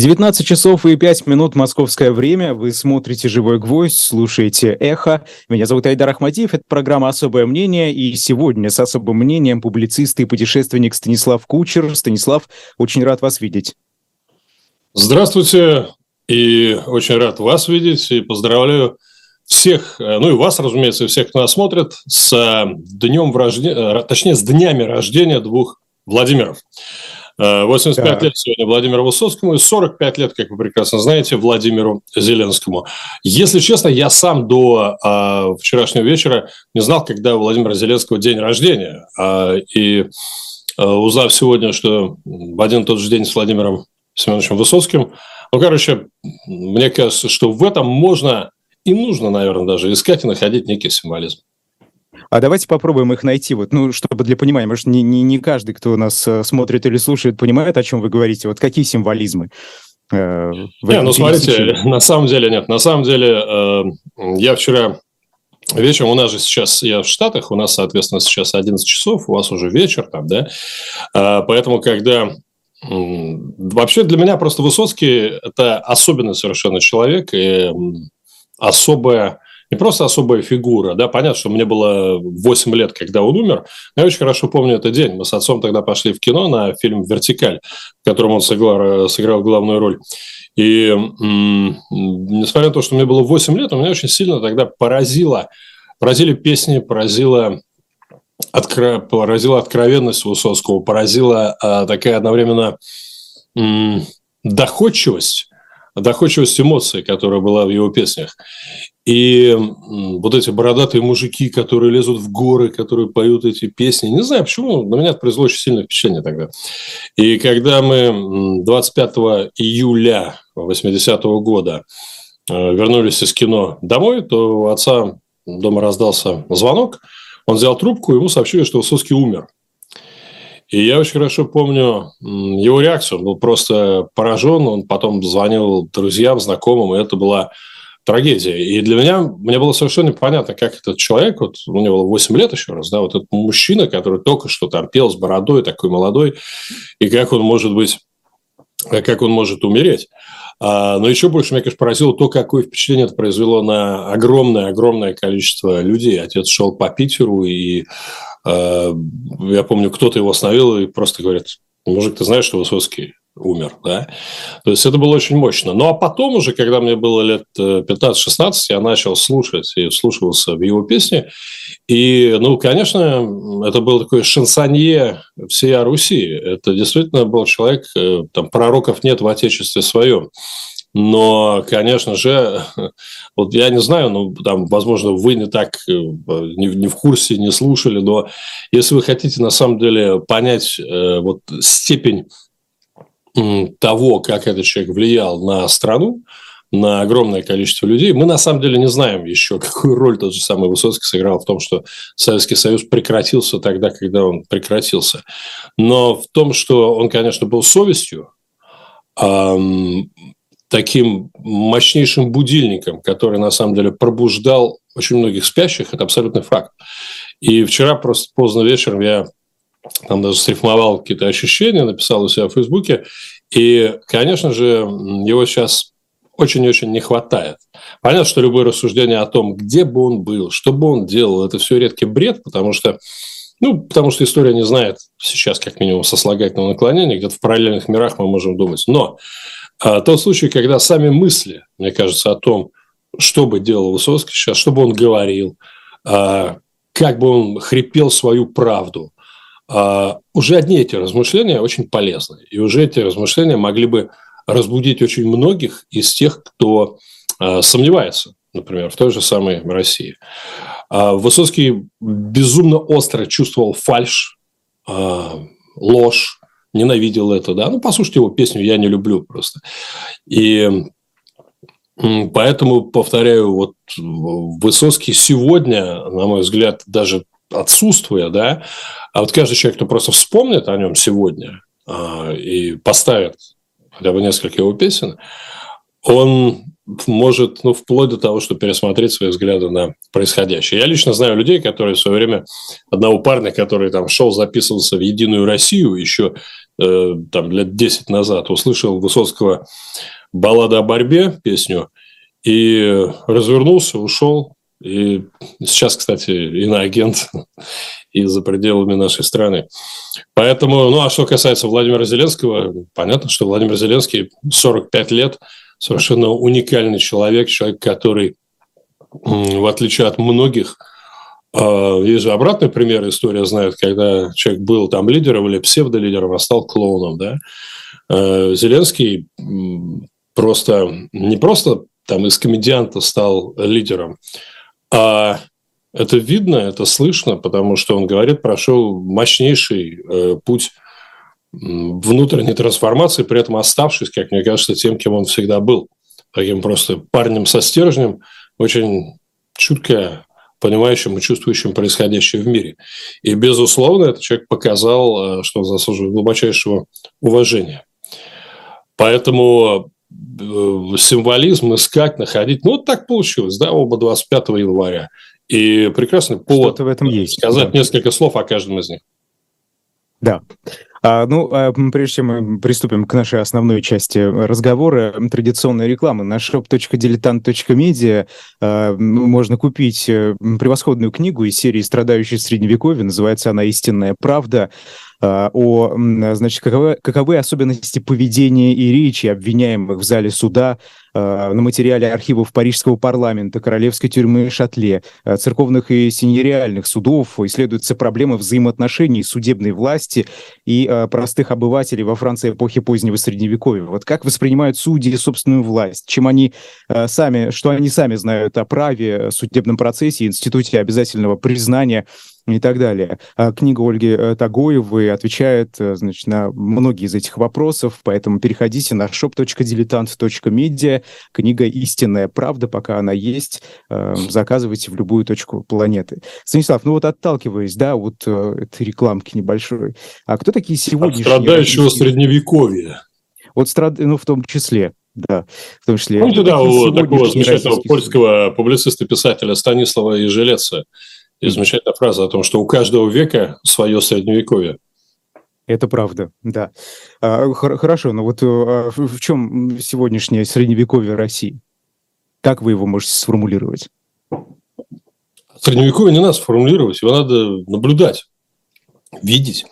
19 часов и 5 минут московское время. Вы смотрите «Живой гвоздь», слушаете «Эхо». Меня зовут Айдар Ахмадиев. Это программа «Особое мнение». И сегодня с особым мнением публицист и путешественник Станислав Кучер. Станислав, очень рад вас видеть. Здравствуйте. И очень рад вас видеть. И поздравляю всех, ну и вас, разумеется, всех, кто нас смотрит, с днем рождения, точнее, с днями рождения двух Владимиров. 85 да. лет сегодня Владимиру Высоцкому и 45 лет, как вы прекрасно знаете, Владимиру Зеленскому. Если честно, я сам до а, вчерашнего вечера не знал, когда у Владимира Зеленского день рождения. А, и а, узнав сегодня, что в один и тот же день с Владимиром Семеновичем Высоцким, ну, короче, мне кажется, что в этом можно и нужно, наверное, даже искать и находить некий символизм. А давайте попробуем их найти, вот, ну, чтобы для понимания, потому что не, не, не каждый, кто нас э, смотрит или слушает, понимает, о чем вы говорите. Вот какие символизмы? Э, не, ну смотрите, на самом деле нет. На самом деле э, я вчера вечером, у нас же сейчас, я в Штатах, у нас, соответственно, сейчас 11 часов, у вас уже вечер там, да, э, поэтому, когда Вообще для меня просто Высоцкий – это особенный совершенно человек и особая не просто особая фигура, да, понятно, что мне было 8 лет, когда он умер, я очень хорошо помню этот день, мы с отцом тогда пошли в кино на фильм «Вертикаль», в котором он сыграл, сыграл главную роль. И м- несмотря на то, что мне было 8 лет, у меня очень сильно тогда поразило, поразили песни, поразило откро... поразила откровенность Высоцкого, поразила а, такая одновременно м- доходчивость, доходчивость эмоций, которая была в его песнях. И вот эти бородатые мужики, которые лезут в горы, которые поют эти песни, не знаю почему, на меня это произвело очень сильное впечатление тогда. И когда мы 25 июля 80-го года э, вернулись из кино домой, то у отца дома раздался звонок, он взял трубку, ему сообщили, что Высоцкий умер. И я очень хорошо помню его реакцию. Он был просто поражен. Он потом звонил друзьям, знакомым, и это была трагедия. И для меня, мне было совершенно непонятно, как этот человек, вот у него было 8 лет еще раз, да, вот этот мужчина, который только что там с бородой, такой молодой, и как он может быть, как он может умереть. А, но еще больше меня, конечно, поразило то, какое впечатление это произвело на огромное-огромное количество людей. Отец шел по Питеру, и э, я помню, кто-то его остановил и просто говорит, мужик, ты знаешь, что Высоцкий умер, да. То есть это было очень мощно. Ну, а потом уже, когда мне было лет 15-16, э, я начал слушать и вслушивался в его песни. И, ну, конечно, это был такой шансонье всей Руси. Это действительно был человек, э, там, пророков нет в Отечестве своем. Но, конечно же, вот я не знаю, ну, там, возможно, вы не так, э, не, не в курсе, не слушали, но если вы хотите, на самом деле, понять э, вот степень того, как этот человек влиял на страну, на огромное количество людей. Мы на самом деле не знаем еще, какую роль тот же самый Высоцкий сыграл в том, что Советский Союз прекратился тогда, когда он прекратился. Но в том, что он, конечно, был совестью, эм, таким мощнейшим будильником, который на самом деле пробуждал очень многих спящих, это абсолютный факт. И вчера просто поздно вечером я там даже срифмовал какие-то ощущения, написал у себя в Фейсбуке. И, конечно же, его сейчас очень-очень не хватает. Понятно, что любое рассуждение о том, где бы он был, что бы он делал, это все редкий бред, потому что ну, потому что история не знает сейчас, как минимум, сослагательного наклонения, где-то в параллельных мирах мы можем думать. Но а, тот случай, когда сами мысли, мне кажется, о том, что бы делал Высоцкий сейчас, что бы он говорил, а, как бы он хрипел свою правду, а, уже одни эти размышления очень полезны. И уже эти размышления могли бы разбудить очень многих из тех, кто а, сомневается, например, в той же самой России. А, Высоцкий безумно остро чувствовал фальш, ложь, ненавидел это, да. Ну, послушайте его песню «Я не люблю» просто. И поэтому, повторяю, вот Высоцкий сегодня, на мой взгляд, даже отсутствуя, да, а вот каждый человек, кто просто вспомнит о нем сегодня а, и поставит хотя бы несколько его песен, он может, ну, вплоть до того, чтобы пересмотреть свои взгляды на происходящее. Я лично знаю людей, которые в свое время, одного парня, который там шел записывался в «Единую Россию» еще э, там лет 10 назад, услышал Высоцкого «Баллада о борьбе» песню и развернулся, ушел. И сейчас, кстати, иноагент и за пределами нашей страны. Поэтому, ну, а что касается Владимира Зеленского, понятно, что Владимир Зеленский 45 лет – совершенно уникальный человек, человек, который, в отличие от многих, а, есть же обратный пример, история знает, когда человек был там лидером или псевдолидером, а стал клоуном. Да? А, Зеленский просто не просто там из комедианта стал лидером, а это видно, это слышно, потому что он говорит, прошел мощнейший э, путь внутренней трансформации, при этом оставшись, как мне кажется, тем, кем он всегда был. Таким просто парнем со стержнем, очень чутко понимающим и чувствующим происходящее в мире. И, безусловно, этот человек показал, э, что он заслуживает глубочайшего уважения. Поэтому символизм искать, находить. Ну, вот так получилось, да, оба 25 января. И прекрасный повод в этом есть, сказать да. несколько слов о каждом из них. Да. А, ну, а, прежде чем мы приступим к нашей основной части разговора, традиционная реклама на shop.diletant.media а, можно купить э, превосходную книгу из серии «Страдающие средневековье». Называется она «Истинная правда». А, о, значит, каковы, каковы особенности поведения и речи обвиняемых в зале суда а, на материале архивов Парижского парламента, Королевской тюрьмы Шатле, а, церковных и синериальных судов, исследуются проблемы взаимоотношений судебной власти и простых обывателей во Франции эпохи позднего Средневековья. Вот как воспринимают судьи собственную власть, чем они сами, что они сами знают о праве, судебном процессе, институте обязательного признания и так далее. А книга Ольги э, Тагоевой отвечает э, значит, на многие из этих вопросов, поэтому переходите на shop.diletant.media. Книга «Истинная правда», пока она есть, э, заказывайте в любую точку планеты. Станислав, ну вот отталкиваясь, да, вот этой рекламки небольшой, а кто такие сегодняшние... От страдающего российские... средневековья. Вот страд... ну, в том числе, да, в том числе. Помните, да, у такого замечательного польского публициста-писателя Станислава Ежелеца и замечательная фраза о том, что у каждого века свое средневековье. Это правда, да. А, хорошо, но вот а, в чем сегодняшнее средневековье России? Как вы его можете сформулировать? Средневековье не надо сформулировать, его надо наблюдать, видеть.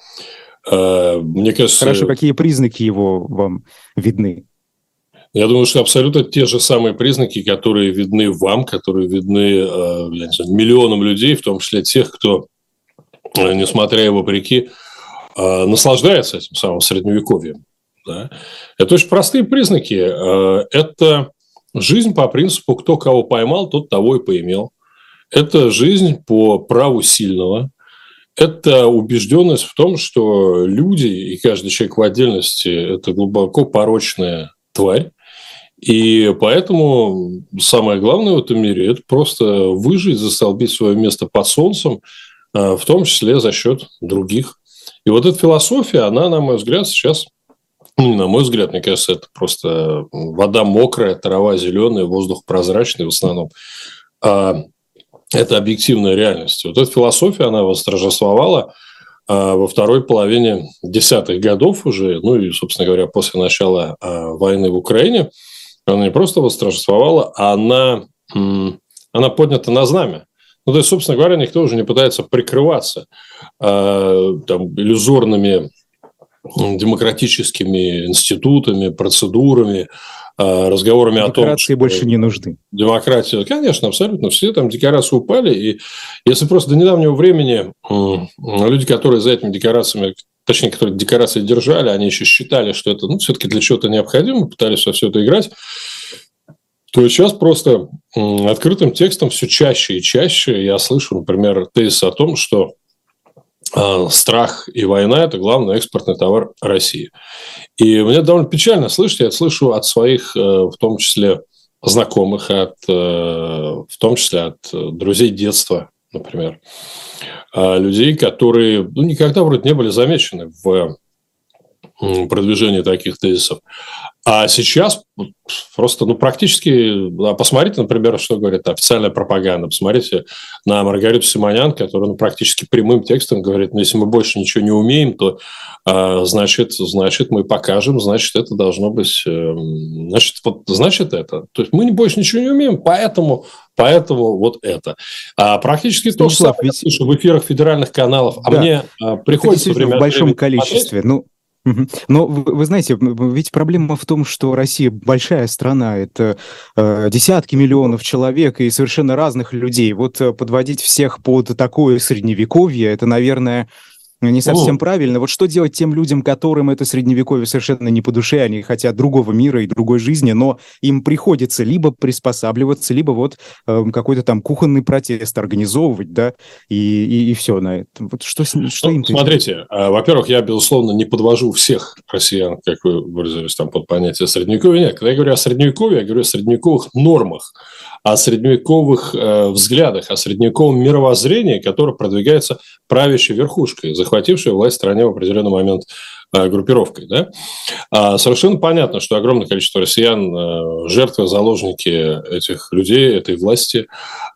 А, мне кажется... Хорошо, какие признаки его вам видны? Я думаю, что абсолютно те же самые признаки, которые видны вам, которые видны э, знаю, миллионам людей, в том числе тех, кто, э, несмотря и вопреки, э, наслаждается этим самым средневековьем. Да? Это очень простые признаки. Это жизнь по принципу «кто кого поймал, тот того и поимел». Это жизнь по праву сильного. Это убежденность в том, что люди и каждый человек в отдельности – это глубоко порочная тварь, и поэтому самое главное в этом мире – это просто выжить, застолбить свое место под солнцем, а, в том числе за счет других. И вот эта философия, она, на мой взгляд, сейчас, ну, на мой взгляд, мне кажется, это просто вода мокрая, трава зеленая, воздух прозрачный в основном. А это объективная реальность. Вот эта философия, она восторжествовала а, во второй половине десятых годов уже, ну и, собственно говоря, после начала а, войны в Украине – она не просто восторжествовала, а она, она поднята на знамя. Ну, то есть, собственно говоря, никто уже не пытается прикрываться э, там, иллюзорными демократическими институтами, процедурами, э, разговорами о том, Декорации больше не нужны. Демократия, конечно, абсолютно. Все там декорации упали. И если просто до недавнего времени люди, которые за этими декорациями точнее, которые декорации держали, они еще считали, что это ну, все-таки для чего-то необходимо, пытались во все это играть, то сейчас просто открытым текстом все чаще и чаще я слышу, например, тезис о том, что а, страх и война – это главный экспортный товар России. И мне довольно печально слышать, я это слышу от своих, э, в том числе, знакомых, от, э, в том числе от э, друзей детства, например. А, людей, которые ну, никогда вроде не были замечены в продвижения таких тезисов. А сейчас просто, ну, практически, посмотрите, например, что говорит официальная пропаганда, посмотрите на Маргариту Симонян, которая ну, практически прямым текстом говорит, ну, если мы больше ничего не умеем, то, э, значит, значит, мы покажем, значит, это должно быть, э, значит, вот, значит, это. То есть мы больше ничего не умеем, поэтому Поэтому вот это. А практически то же самое ведь... слышу в эфирах федеральных каналов, а да. мне а, приходится время в большом количестве. Смотреть. Ну, но вы, знаете, ведь проблема в том, что Россия большая страна, это э, десятки миллионов человек и совершенно разных людей. Вот э, подводить всех под такое средневековье, это, наверное, не совсем О. правильно. Вот что делать тем людям, которым это средневековье совершенно не по душе, они хотят другого мира и другой жизни, но им приходится либо приспосабливаться, либо вот э, какой-то там кухонный протест организовывать, да, и, и, и все на этом. Вот что, что ну, им Смотрите, э, во-первых, я, безусловно, не подвожу всех россиян, как вы выразились, там под понятие средневековья. Нет, когда я говорю о средневековье, я говорю о средневековых нормах, о средневековых э, взглядах, о средневековом мировоззрении, которое продвигается правящей верхушкой, захватившей власть в стране в определенный момент группировкой. Да? А совершенно понятно, что огромное количество россиян э, жертвы, заложники этих людей, этой власти.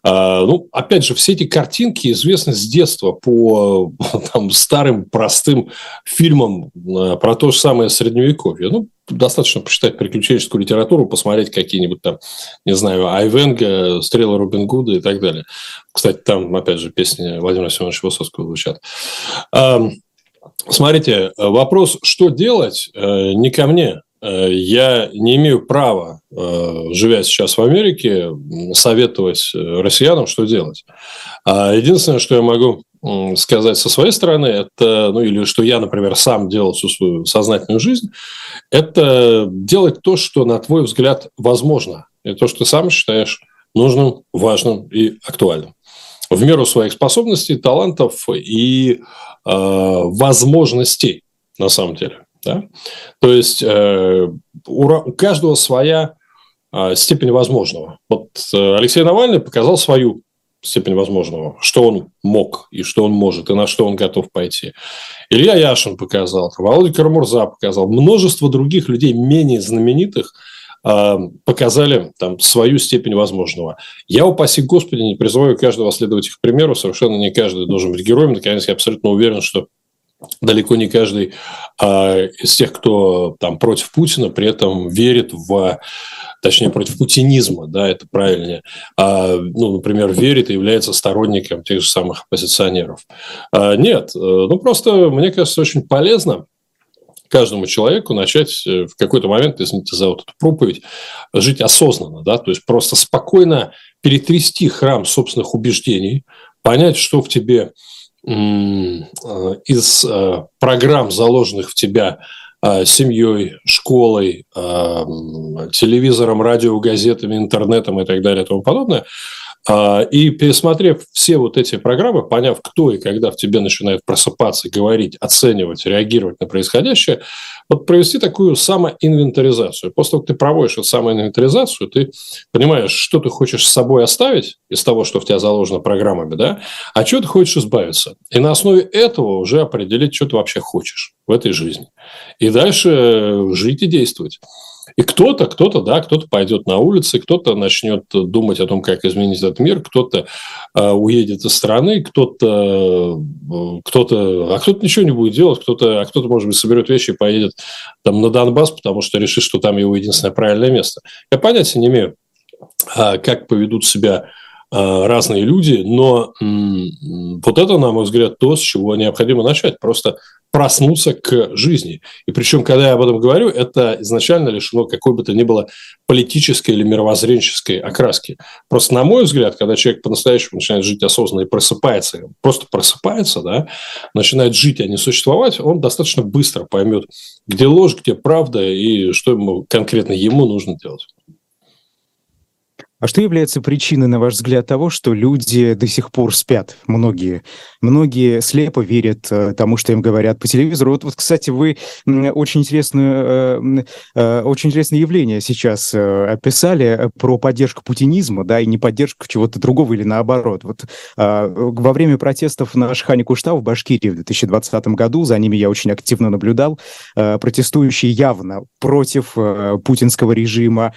А, ну, опять же, все эти картинки известны с детства по там, старым простым фильмам э, про то же самое средневековье. Ну, достаточно почитать приключенческую литературу, посмотреть какие-нибудь там, не знаю, Айвенга, Стрелы Робин Гуда и так далее. Кстати, там, опять же, песни Владимира Семеновича Высоцкого звучат. Смотрите, вопрос, что делать, э, не ко мне. Э, я не имею права, э, живя сейчас в Америке, советовать россиянам, что делать. А единственное, что я могу сказать со своей стороны, это, ну или что я, например, сам делал всю свою сознательную жизнь, это делать то, что, на твой взгляд, возможно, и то, что ты сам считаешь нужным, важным и актуальным. В меру своих способностей, талантов и э, возможностей, на самом деле. Да? То есть э, у, каждого своя э, степень возможного. Вот э, Алексей Навальный показал свою степень возможного, что он мог и что он может, и на что он готов пойти. Илья Яшин показал, Володя Карамурза показал, множество других людей, менее знаменитых, показали там свою степень возможного. Я, упаси Господи, не призываю каждого следовать их примеру, совершенно не каждый должен быть героем, наконец, я абсолютно уверен, что далеко не каждый а, из тех, кто там против Путина, при этом верит в точнее, против путинизма, да, это правильнее, а, ну, например, верит и является сторонником тех же самых оппозиционеров. А, нет, э, ну, просто, мне кажется, очень полезно каждому человеку начать э, в какой-то момент, извините за вот эту проповедь, жить осознанно, да, то есть просто спокойно перетрясти храм собственных убеждений, понять, что в тебе э, из программ, заложенных в тебя семьей, школой, телевизором, радио, газетами, интернетом и так далее и тому подобное. А, и пересмотрев все вот эти программы, поняв, кто и когда в тебе начинает просыпаться, говорить, оценивать, реагировать на происходящее, вот провести такую самоинвентаризацию. После того, как ты проводишь эту самоинвентаризацию, ты понимаешь, что ты хочешь с собой оставить из того, что в тебя заложено программами, да, а что ты хочешь избавиться. И на основе этого уже определить, что ты вообще хочешь в этой жизни. И дальше жить и действовать. И кто-то, кто-то, да, кто-то пойдет на улицы, кто-то начнет думать о том, как изменить этот мир, кто-то э, уедет из страны, кто-то, э, кто-то, а кто-то ничего не будет делать, кто-то, а кто-то, может быть, соберет вещи и поедет там на Донбасс, потому что решит, что там его единственное правильное место. Я понятия не имею, э, как поведут себя разные люди, но вот это, на мой взгляд, то, с чего необходимо начать, просто проснуться к жизни. И причем, когда я об этом говорю, это изначально лишено какой бы то ни было политической или мировоззренческой окраски. Просто, на мой взгляд, когда человек по-настоящему начинает жить осознанно и просыпается, просто просыпается, да, начинает жить, а не существовать, он достаточно быстро поймет, где ложь, где правда и что ему конкретно ему нужно делать. А что является причиной, на ваш взгляд, того, что люди до сих пор спят? Многие. Многие слепо верят э, тому, что им говорят по телевизору. Вот, вот кстати, вы очень, интересную, э, э, очень интересное явление сейчас описали про поддержку путинизма, да, и не поддержку чего-то другого или наоборот. Вот во время протестов на Шхане Куштау в Башкирии в 2020 году, за ними я очень активно наблюдал, протестующие явно против путинского режима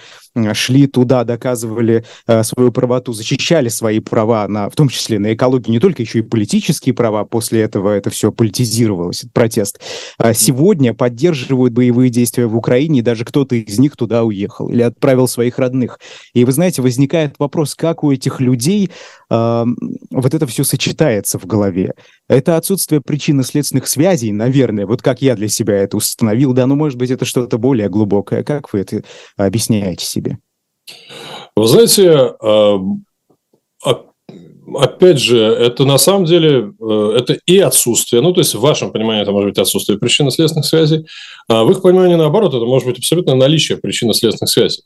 шли туда, доказывали э, свою правоту, защищали свои права, на, в том числе на экологию, не только еще и политические права, после этого это все политизировалось, этот протест. А сегодня поддерживают боевые действия в Украине, и даже кто-то из них туда уехал или отправил своих родных. И вы знаете, возникает вопрос, как у этих людей э, вот это все сочетается в голове. Это отсутствие причинно-следственных связей, наверное, вот как я для себя это установил, да, ну, может быть, это что-то более глубокое. Как вы это объясняете себе? Вы знаете, эм, опять же, это на самом деле э, это и отсутствие, ну, то есть в вашем понимании это может быть отсутствие причинно-следственных связей, а в их понимании наоборот, это может быть абсолютно наличие причинно-следственных связей.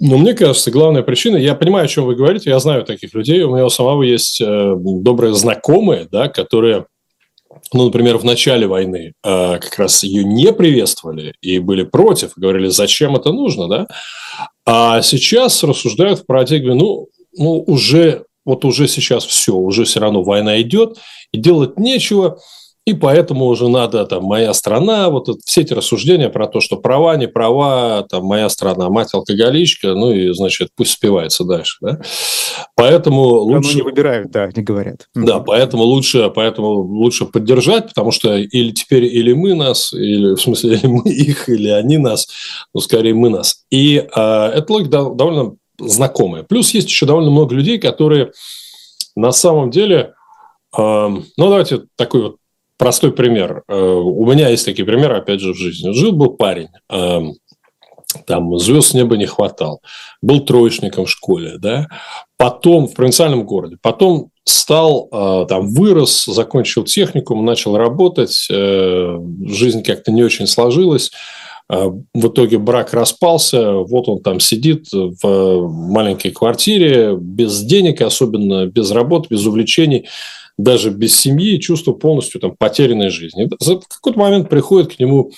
Но мне кажется, главная причина, я понимаю, о чем вы говорите, я знаю таких людей, у меня у самого есть э, добрые знакомые, да, которые ну, например, в начале войны э, как раз ее не приветствовали и были против, говорили, зачем это нужно, да, а сейчас рассуждают в парадигме, ну, ну уже, вот уже сейчас все, уже все равно война идет, и делать нечего, и поэтому уже надо, там, моя страна, вот все эти рассуждения про то, что права, не права, там, моя страна, мать алкоголичка, ну и, значит, пусть спивается дальше, да. Поэтому лучше... не выбирают, да, не говорят. Да, поэтому лучше, поэтому лучше поддержать, потому что или теперь или мы нас, или, в смысле, или мы их, или они нас, ну, скорее мы нас. И э, эта логика довольно знакомая. Плюс есть еще довольно много людей, которые на самом деле... Э, ну, давайте такой вот простой пример. Э, у меня есть такие примеры, опять же, в жизни. Жил был парень, эм, там звезд с неба не хватал, был троечником в школе, да, потом в провинциальном городе, потом стал, э, там, вырос, закончил техникум, начал работать, э, жизнь как-то не очень сложилась, в итоге брак распался, вот он там сидит в маленькой квартире, без денег, особенно без работы, без увлечений, даже без семьи, чувство полностью там, потерянной жизни. В какой-то момент приходит к нему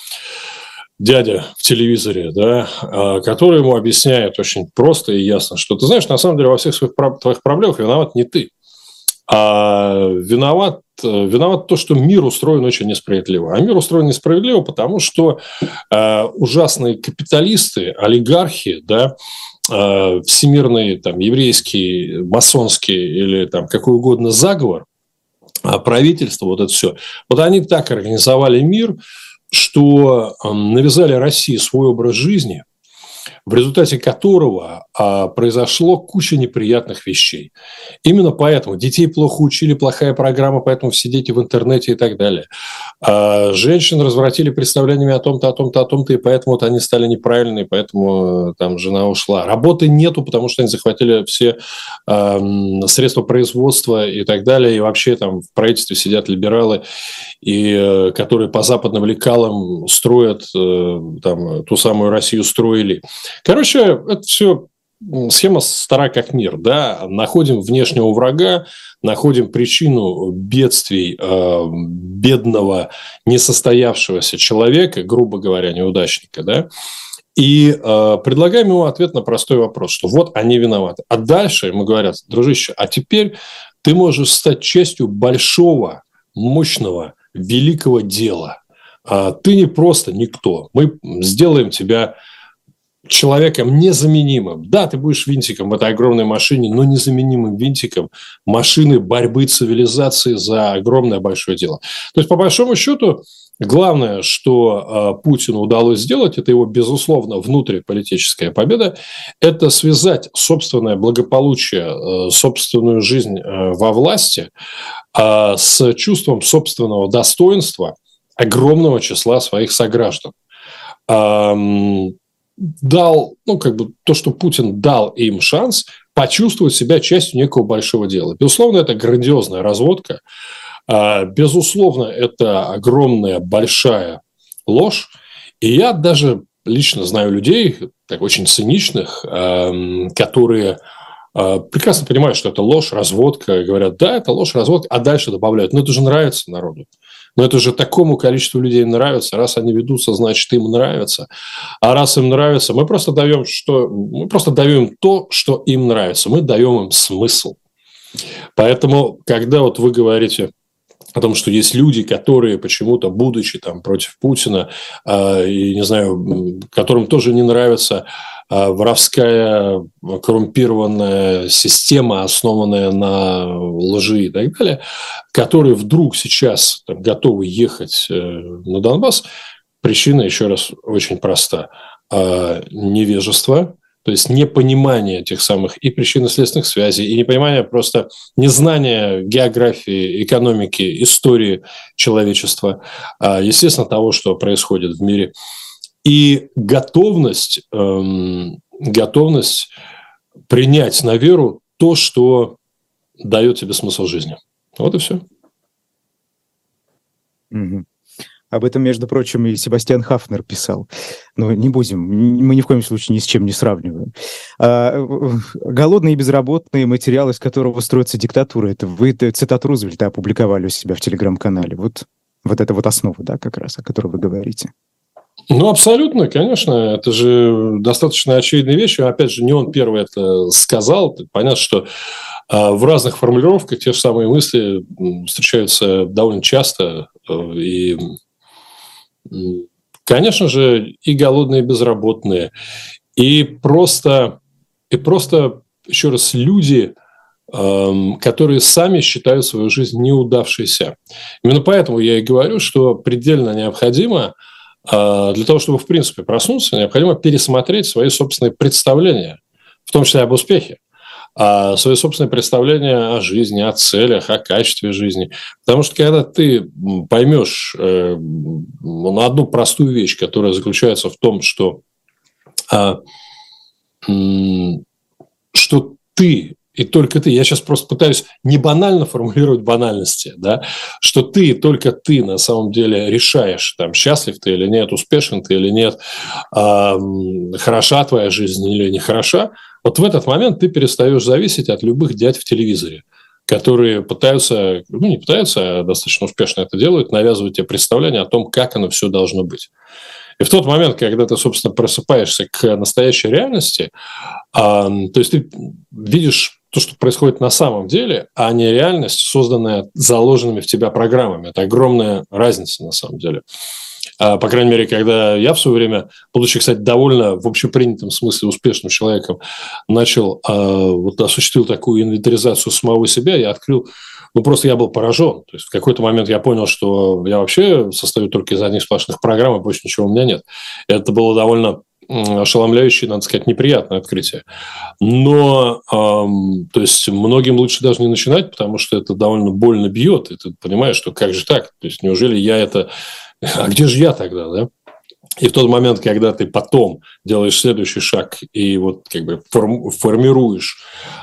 дядя в телевизоре, да, а, который ему объясняет очень просто и ясно, что ты знаешь, на самом деле во всех своих твоих проблемах виноват не ты, а виноват, виноват то, что мир устроен очень несправедливо. А мир устроен несправедливо, потому что э, ужасные капиталисты, олигархи, да, э, всемирный там, еврейский, масонский или там, какой угодно заговор, а правительство, вот это все. Вот они так организовали мир, что навязали России свой образ жизни, в результате которого а, произошло куча неприятных вещей. Именно поэтому детей плохо учили, плохая программа, поэтому все дети в интернете и так далее. А женщин развратили представлениями о том-то, о том-то, о том-то, и поэтому вот они стали неправильные, поэтому э, там жена ушла. Работы нету, потому что они захватили все э, средства производства и так далее, и вообще там в правительстве сидят либералы, и, э, которые по западным лекалам строят э, там, ту самую Россию строили. Короче, это все схема стара как мир, да, находим внешнего врага, находим причину бедствий э, бедного, несостоявшегося человека, грубо говоря, неудачника, да, и э, предлагаем ему ответ на простой вопрос, что вот они виноваты. А дальше ему говорят, дружище, а теперь ты можешь стать частью большого, мощного, великого дела. А ты не просто никто. Мы сделаем тебя человеком незаменимым. Да, ты будешь винтиком в этой огромной машине, но незаменимым винтиком машины борьбы цивилизации за огромное большое дело. То есть, по большому счету, главное, что э, Путину удалось сделать, это его, безусловно, внутриполитическая победа, это связать собственное благополучие, э, собственную жизнь э, во власти с чувством собственного достоинства огромного числа своих сограждан дал, ну, как бы то, что Путин дал им шанс почувствовать себя частью некого большого дела. Безусловно, это грандиозная разводка. А, безусловно, это огромная, большая ложь. И я даже лично знаю людей, так очень циничных, эм, которые э, прекрасно понимают, что это ложь, разводка, говорят, да, это ложь, разводка, а дальше добавляют, ну это же нравится народу. Но это же такому количеству людей нравится. Раз они ведутся, значит, им нравится. А раз им нравится, мы просто даем, что, мы просто даем то, что им нравится. Мы даем им смысл. Поэтому, когда вот вы говорите о том, что есть люди, которые почему-то, будучи там против Путина, э, и, не знаю, которым тоже не нравится воровская коррумпированная система, основанная на лжи и так далее, которые вдруг сейчас там, готовы ехать э, на Донбасс, причина, еще раз, очень проста. Э, невежество, то есть непонимание тех самых и причинно-следственных связей, и непонимание просто незнание географии, экономики, истории человечества, а, естественно, того, что происходит в мире. И готовность, эм, готовность принять на веру то, что дает тебе смысл жизни. Вот и все. Угу. Об этом, между прочим, и Себастьян Хафнер писал. Но не будем, мы ни в коем случае ни с чем не сравниваем. А, голодные и безработные материалы, из которого строится диктатура. Это вы цитату Рузвельта опубликовали у себя в телеграм-канале. Вот, вот это вот основа, да, как раз, о которой вы говорите. Ну, абсолютно, конечно. Это же достаточно очевидная вещь. Опять же, не он первый это сказал. Понятно, что а, в разных формулировках те же самые мысли встречаются довольно часто. Э, и Конечно же, и голодные, и безработные, и просто, и просто еще раз, люди, эм, которые сами считают свою жизнь неудавшейся. Именно поэтому я и говорю, что предельно необходимо для того, чтобы в принципе проснуться, необходимо пересмотреть свои собственные представления, в том числе об успехе а свои собственные представления о жизни, о целях, о качестве жизни. Потому что когда ты поймешь э, ну, одну простую вещь, которая заключается в том, что, э, что ты и только ты, я сейчас просто пытаюсь не банально формулировать банальности, да, что ты, только ты на самом деле решаешь, там, счастлив ты или нет, успешен ты или нет, э, хороша твоя жизнь или не хороша, вот в этот момент ты перестаешь зависеть от любых дядь в телевизоре которые пытаются, ну не пытаются, а достаточно успешно это делают, навязывать тебе представление о том, как оно все должно быть. И в тот момент, когда ты, собственно, просыпаешься к настоящей реальности, а, то есть ты видишь то, что происходит на самом деле, а не реальность, созданная заложенными в тебя программами. Это огромная разница на самом деле. А, по крайней мере, когда я в свое время, будучи, кстати, довольно в общепринятом смысле успешным человеком, начал, а, вот осуществил такую инвентаризацию самого себя, я открыл, ну просто я был поражен. То есть в какой-то момент я понял, что я вообще состою только из одних сплошных программ, и больше ничего у меня нет. Это было довольно ошеломляющее, надо сказать, неприятное открытие. Но, эм, то есть, многим лучше даже не начинать, потому что это довольно больно бьет, и ты понимаешь, что как же так? То есть, неужели я это а где же я тогда, да? И в тот момент, когда ты потом делаешь следующий шаг и вот как бы формируешь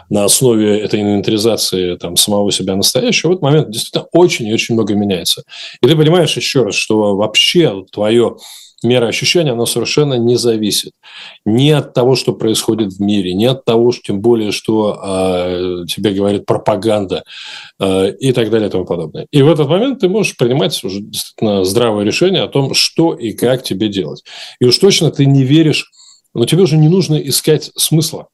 на основе этой инвентаризации там, самого себя настоящего, в этот момент действительно очень и очень много меняется. И ты понимаешь еще раз, что вообще твое мера ощущения, она совершенно не зависит ни от того, что происходит в мире, ни от того, что, тем более, что э, тебе говорит пропаганда э, и так далее и тому подобное. И в этот момент ты можешь принимать уже действительно здравое решение о том, что и как тебе делать. И уж точно ты не веришь, но тебе уже не нужно искать смысла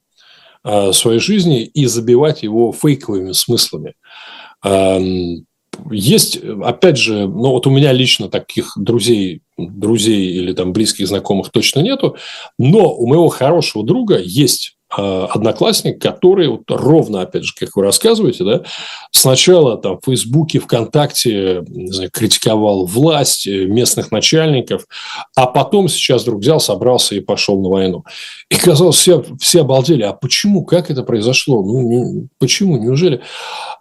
э, своей жизни и забивать его фейковыми смыслами есть, опять же, ну вот у меня лично таких друзей, друзей или там близких знакомых точно нету, но у моего хорошего друга есть одноклассник, который вот ровно, опять же, как вы рассказываете, да, сначала там в Фейсбуке, ВКонтакте не знаю, критиковал власть, э, местных начальников, а потом сейчас вдруг взял, собрался и пошел на войну. И казалось, все, все обалдели, а почему, как это произошло, ну, не, почему, неужели?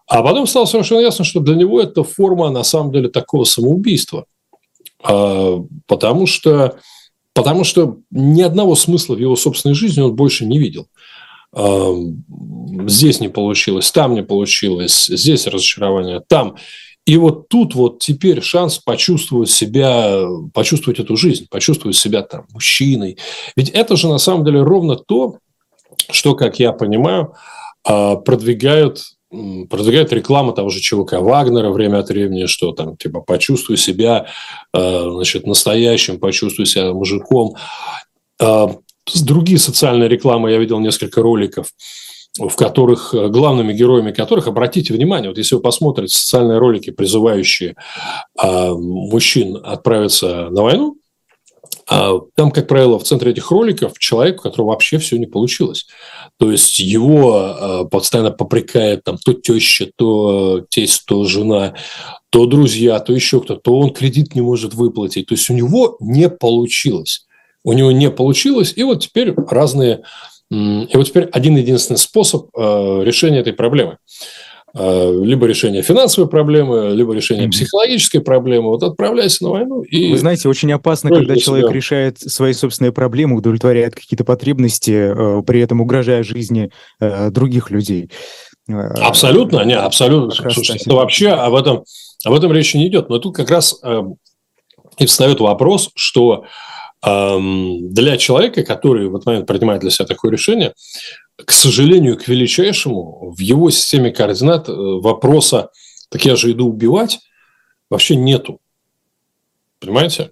А потом стало совершенно ясно, что для него это форма, на самом деле, такого самоубийства, а, потому что потому что ни одного смысла в его собственной жизни он больше не видел здесь не получилось, там не получилось, здесь разочарование, там. И вот тут вот теперь шанс почувствовать себя, почувствовать эту жизнь, почувствовать себя там мужчиной. Ведь это же на самом деле ровно то, что, как я понимаю, а, продвигают продвигает реклама того же ЧВК Вагнера время от времени, что там, типа, почувствуй себя, а, значит, настоящим, почувствуй себя мужиком. Другие социальные рекламы я видел несколько роликов, в которых, э, главными героями которых, обратите внимание, вот если вы посмотрите социальные ролики, призывающие а, мужчин отправиться на войну, а, там, как правило, в центре этих роликов человек, у которого вообще все не получилось. То есть его а, постоянно попрекает там то теща, то тесть, то жена, то друзья, то еще кто-то, то он кредит не может выплатить. То есть у него не получилось. У него не получилось, и вот теперь разные и вот теперь один единственный способ э, решения этой проблемы. Э, либо решение финансовой проблемы, либо решение психологической проблемы. Вот отправляйся на войну. И... Вы знаете, очень опасно, когда человек себя. решает свои собственные проблемы, удовлетворяет какие-то потребности, э, при этом угрожая жизни других людей. Абсолютно, не, абсолютно. Слушайте, это вообще об этом, об этом речи не идет. Но тут как раз и встает вопрос, что для человека, который в этот момент принимает для себя такое решение, к сожалению, к величайшему, в его системе координат э, вопроса «так я же иду убивать» вообще нету. Понимаете?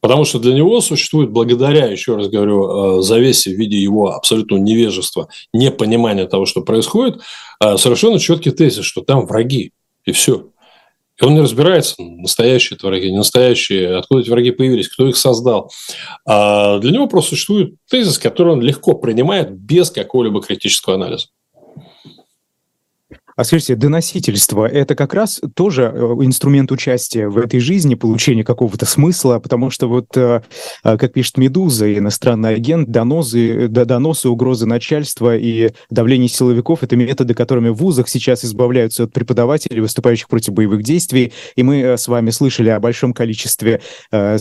Потому что для него существует, благодаря, еще раз говорю, э, завесе в виде его абсолютного невежества, непонимания того, что происходит, э, совершенно четкий тезис, что там враги, и все. И он не разбирается, настоящие враги, не настоящие, откуда эти враги появились, кто их создал. А для него просто существует тезис, который он легко принимает без какого-либо критического анализа. А скажите, доносительство – это как раз тоже э, инструмент участия в этой жизни, получения какого-то смысла, потому что вот, э, э, как пишет «Медуза», иностранный агент, доносы, доносы, угрозы начальства и давление силовиков – это методы, которыми в вузах сейчас избавляются от преподавателей, выступающих против боевых действий. И мы с вами слышали о большом количестве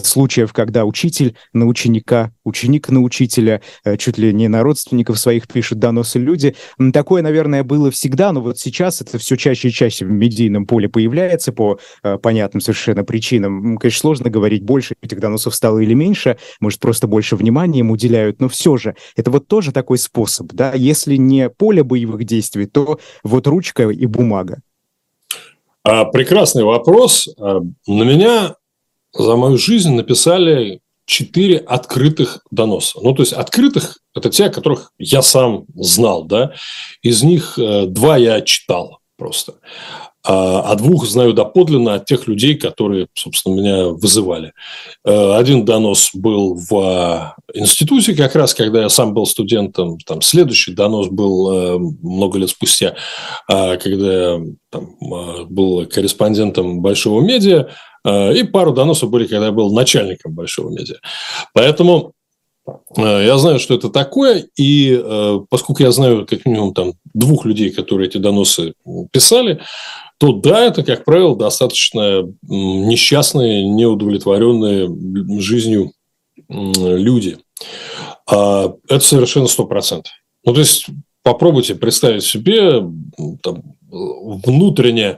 случаев, когда учитель на ученика, ученик на учителя, чуть ли не на родственников своих пишут доносы люди. Такое, наверное, было всегда, но вот сейчас сейчас это все чаще и чаще в медийном поле появляется по э, понятным совершенно причинам. Конечно, сложно говорить, больше этих доносов стало или меньше, может, просто больше внимания им уделяют, но все же, это вот тоже такой способ, да, если не поле боевых действий, то вот ручка и бумага. А, прекрасный вопрос. А, на меня за мою жизнь написали четыре открытых доноса. Ну, то есть, открытых – это те, о которых я сам знал, да. Из них э, два я читал просто. А, а двух знаю доподлинно от тех людей, которые, собственно, меня вызывали. Э, один донос был в институте как раз, когда я сам был студентом. Там следующий донос был э, много лет спустя, а, когда я там, был корреспондентом большого медиа. Э, и пару доносов были, когда я был начальником большого медиа. Поэтому э, я знаю, что это такое, и э, поскольку я знаю как минимум там двух людей, которые эти доносы писали, то да, это, как правило, достаточно несчастные, неудовлетворенные жизнью люди. А это совершенно сто процентов. Ну, то есть, попробуйте представить себе там, внутреннее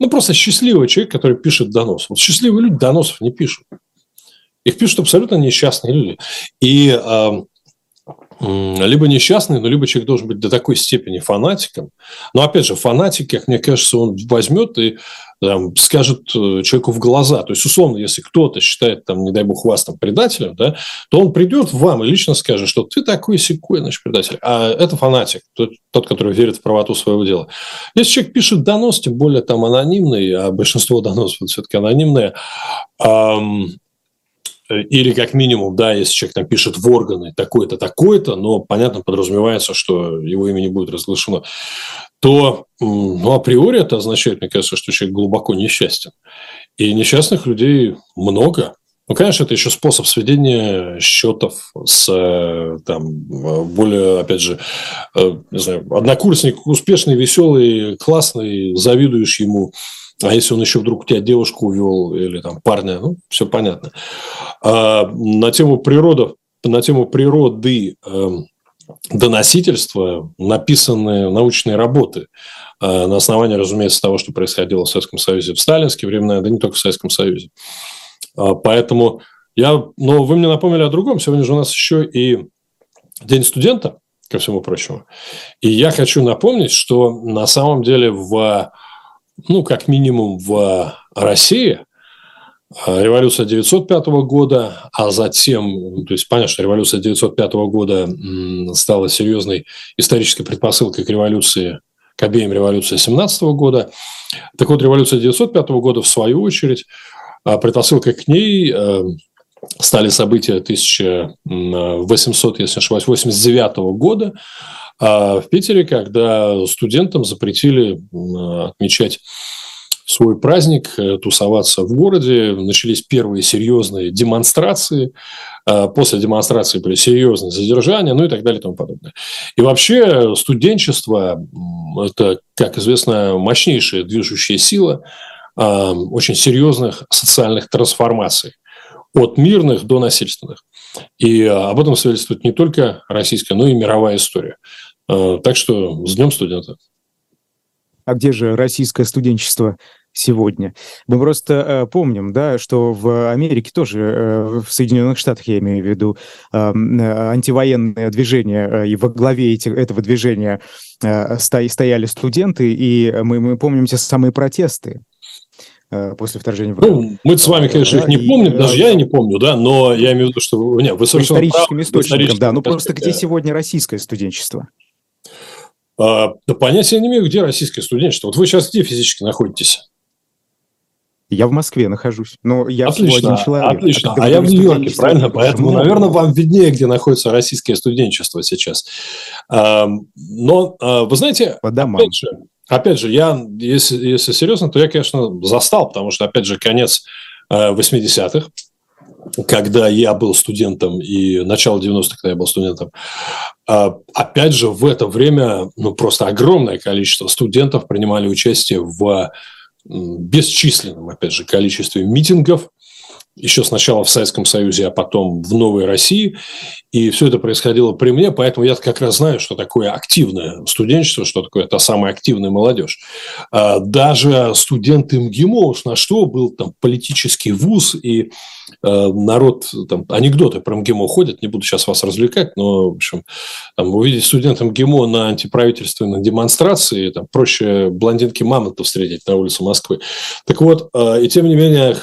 ну, просто счастливый человек, который пишет донос. Вот счастливые люди доносов не пишут. Их пишут абсолютно несчастные люди. И либо несчастный, но либо человек должен быть до такой степени фанатиком. Но опять же, фанатик, как мне кажется, он возьмет и там, скажет э, человеку в глаза. То есть, условно, если кто-то считает, там, не дай бог, вас там предателем, да, то он придет вам и лично скажет, что ты такой секой, значит, предатель. А это фанатик, тот, тот, который верит в правоту своего дела. Если человек пишет донос, тем более там анонимный, а большинство доносов все-таки анонимные, эм, или как минимум, да, если человек там пишет в органы такой-то, такой-то, но, понятно, подразумевается, что его имя не будет разглашено, то ну, априори это означает, мне кажется, что человек глубоко несчастен. И несчастных людей много. Ну, конечно, это еще способ сведения счетов с там, более, опять же, э, не знаю, однокурсник успешный, веселый, классный, завидуешь ему, а если он еще вдруг у тебя девушку увел или там парня, ну, все понятно. А на тему природы, на тему природы эм, доносительства, написанные научные работы на основании, разумеется, того, что происходило в Советском Союзе в сталинские времена, да не только в Советском Союзе. Поэтому я, но вы мне напомнили о другом. Сегодня же у нас еще и День студента, ко всему прочему. И я хочу напомнить, что на самом деле в, ну, как минимум в России а, революция 905 года, а затем, то есть понятно, что революция 905 года стала серьезной исторической предпосылкой к революции, к обеим революциям 17 года. Так вот, революция 905 года, в свою очередь, а, предпосылкой к ней э, стали события 1800, если не ошибаюсь, 89 года а в Питере, когда студентам запретили отмечать свой праздник, э, тусоваться в городе. Начались первые серьезные демонстрации. А после демонстрации были серьезные задержания, ну и так далее и тому подобное. И вообще студенчество – это, как известно, мощнейшая движущая сила а, очень серьезных социальных трансформаций от мирных до насильственных. И э, об этом свидетельствует не только российская, но и мировая история. Э, так что с Днем студента. А где же российское студенчество сегодня? Мы просто э, помним, да, что в Америке тоже, э, в Соединенных Штатах, я имею в виду, э, антивоенное движение, э, и во главе эти, этого движения э, стояли студенты, и мы, мы помним те самые протесты Э, после вторжения в Ну, мы с вами, конечно, их не помним, даже я не помню, да, но я имею в виду, что не, вы совершенно историческим источником, да, но просто где сегодня российское студенчество? А, да понятия не имею, где российское студенчество. Вот вы сейчас где физически находитесь? Я в Москве нахожусь, но я отлично, один человек. Отлично, а, а я в Нью-Йорке, правильно? Поэтому, много. наверное, вам виднее, где находится российское студенчество сейчас. Но, а, вы знаете, По домам. опять же, опять же, я, если, если серьезно, то я, конечно, застал, потому что, опять же, конец 80-х, э, когда я был студентом, и начало 90-х, когда я был студентом, а, опять же, в это время ну, просто огромное количество студентов принимали участие в бесчисленном, опять же, количестве митингов, еще сначала в Советском Союзе, а потом в Новой России. И все это происходило при мне, поэтому я как раз знаю, что такое активное студенчество, что такое та самая активная молодежь. А, даже студенты МГИМО, на что был там политический вуз, и народ, там, анекдоты про МГИМО ходят, не буду сейчас вас развлекать, но, в общем, там, увидеть студента МГИМО на антиправительственной демонстрации, там, проще блондинки Мамонта встретить на улице Москвы. Так вот, а, и тем не менее,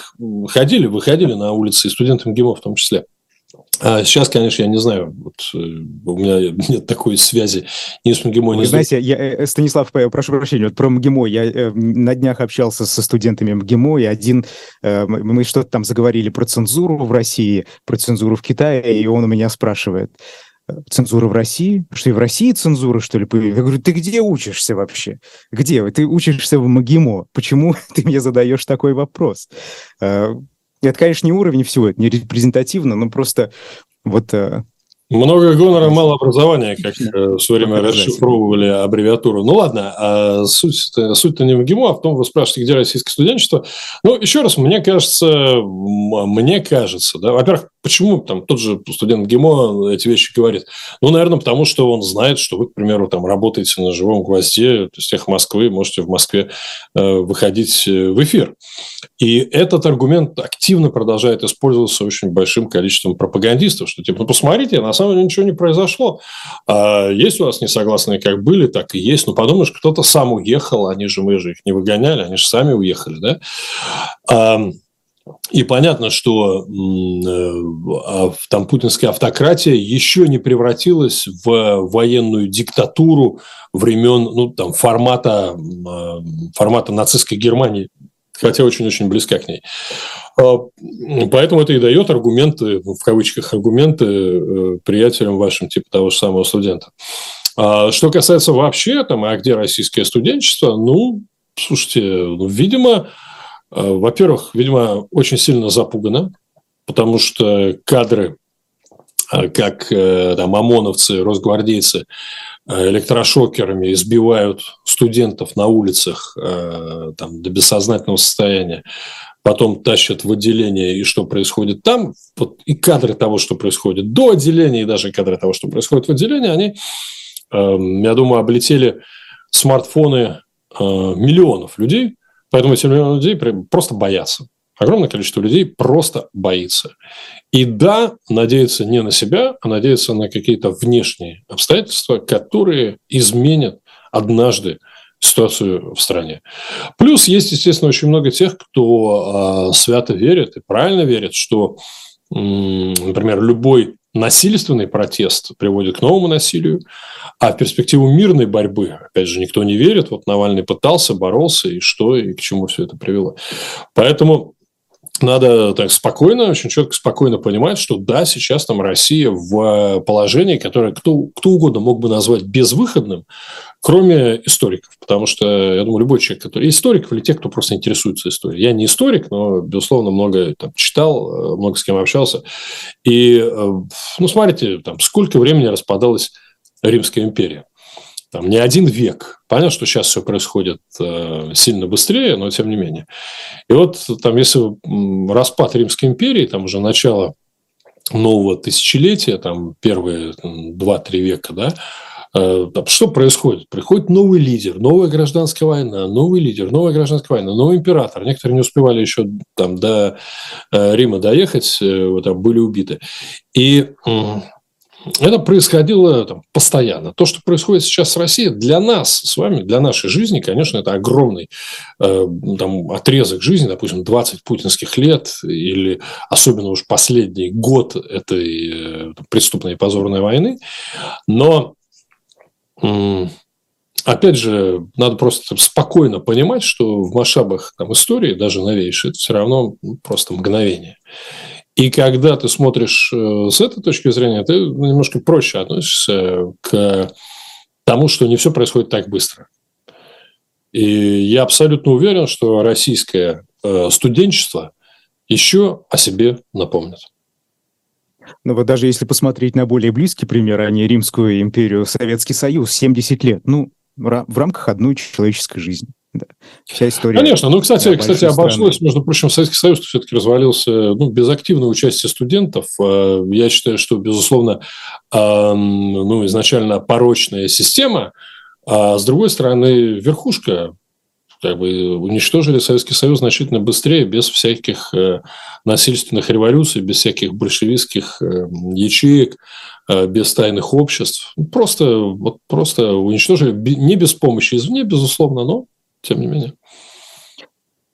ходили, выходили на улицы, и студенты МГИМО в том числе. А сейчас, конечно, я не знаю, вот, э, у меня нет такой связи ни с МГИМО, ни Вы знаете, я, э, Станислав, прошу прощения, вот про МГИМО. Я э, на днях общался со студентами МГИМО, и один, мы что-то там заговорили про цензуру в России, про цензуру в Китае, и он у меня спрашивает, цензура в России? Что и в России цензура, что ли? Я говорю, ты где учишься вообще? Где? Ты учишься в МГИМО. Почему ты мне задаешь такой вопрос? Это, конечно, не уровень всего, это не репрезентативно, но просто вот э, много гонора, мало образования, как э, в свое время расшифровывали аббревиатуру. Ну ладно, а суть-то, суть-то не в ГИМО, а в том, вы спрашиваете, где российское студенчество. Ну, еще раз, мне кажется, мне кажется, да, во-первых, почему там тот же студент ГИМО эти вещи говорит? Ну, наверное, потому что он знает, что вы, к примеру, там работаете на живом гвозде, то есть тех Москвы, можете в Москве э, выходить э, в эфир. И этот аргумент активно продолжает использоваться очень большим количеством пропагандистов, что типа, ну, посмотрите, на самом деле ничего не произошло. А есть у вас несогласные как были, так и есть. Ну, подумаешь, кто-то сам уехал, они же, мы же их не выгоняли, они же сами уехали, да? А, и понятно, что э, там путинская автократия еще не превратилась в военную диктатуру времен ну, там, формата, формата нацистской Германии хотя очень-очень близка к ней. А, поэтому это и дает аргументы, в кавычках аргументы э, приятелям вашим, типа того же самого студента. А что касается вообще, там, а где российское студенчество, ну, слушайте, ну, видимо, э, во-первых, видимо, очень сильно запугано, потому что кадры, э, как там ОМОНовцы, росгвардейцы, электрошокерами избивают студентов на улицах э, там, до бессознательного состояния, потом тащат в отделение, и что происходит там, вот, и кадры того, что происходит до отделения, и даже кадры того, что происходит в отделении, они, э, я думаю, облетели смартфоны э, миллионов людей, поэтому эти миллионы людей просто боятся. Огромное количество людей просто боится. И да, надеется не на себя, а надеется на какие-то внешние обстоятельства, которые изменят однажды ситуацию в стране. Плюс есть, естественно, очень много тех, кто э, свято верит и правильно верит, что, э, например, любой насильственный протест приводит к новому насилию, а в перспективу мирной борьбы, опять же, никто не верит. Вот Навальный пытался, боролся, и что, и к чему все это привело. Поэтому надо так спокойно, очень четко, спокойно понимать, что да, сейчас там Россия в положении, которое кто, кто угодно мог бы назвать безвыходным, кроме историков. Потому что, я думаю, любой человек, который... Историков или тех, кто просто интересуется историей. Я не историк, но, безусловно, много там, читал, много с кем общался. И, э, ну, смотрите, там, сколько времени распадалась Римская империя там, не один век. Понятно, что сейчас все происходит э, сильно быстрее, но тем не менее. И вот там, если распад Римской империи, там уже начало нового тысячелетия, там первые два-три века, да, э, что происходит? Приходит новый лидер, новая гражданская война, новый лидер, новая гражданская война, новый император. Некоторые не успевали еще там до э, Рима доехать, там были убиты. И это происходило там, постоянно. То, что происходит сейчас с Россией, для нас с вами, для нашей жизни, конечно, это огромный э, там, отрезок жизни, допустим, 20 путинских лет или особенно уж последний год этой э, преступной и позорной войны. Но, э, опять же, надо просто спокойно понимать, что в масштабах там, истории, даже новейшей, это все равно просто мгновение. И когда ты смотришь э, с этой точки зрения, ты немножко проще относишься к тому, что не все происходит так быстро. И я абсолютно уверен, что российское э, студенчество еще о себе напомнит. Но вот даже если посмотреть на более близкий пример, а не Римскую империю, Советский Союз, 70 лет, ну, в рамках одной человеческой жизни. Да. Вся история. Конечно. Ну, кстати, кстати обошлось, страны. между прочим, Советский Союз все-таки развалился ну, без активного участия студентов. А, я считаю, что, безусловно, ну, изначально порочная система, а с другой стороны, верхушка как бы уничтожили Советский Союз значительно быстрее, без всяких э, насильственных революций, без всяких большевистских э, ячеек, э, без тайных обществ. Просто, вот просто уничтожили не без помощи извне, безусловно, но тем не менее.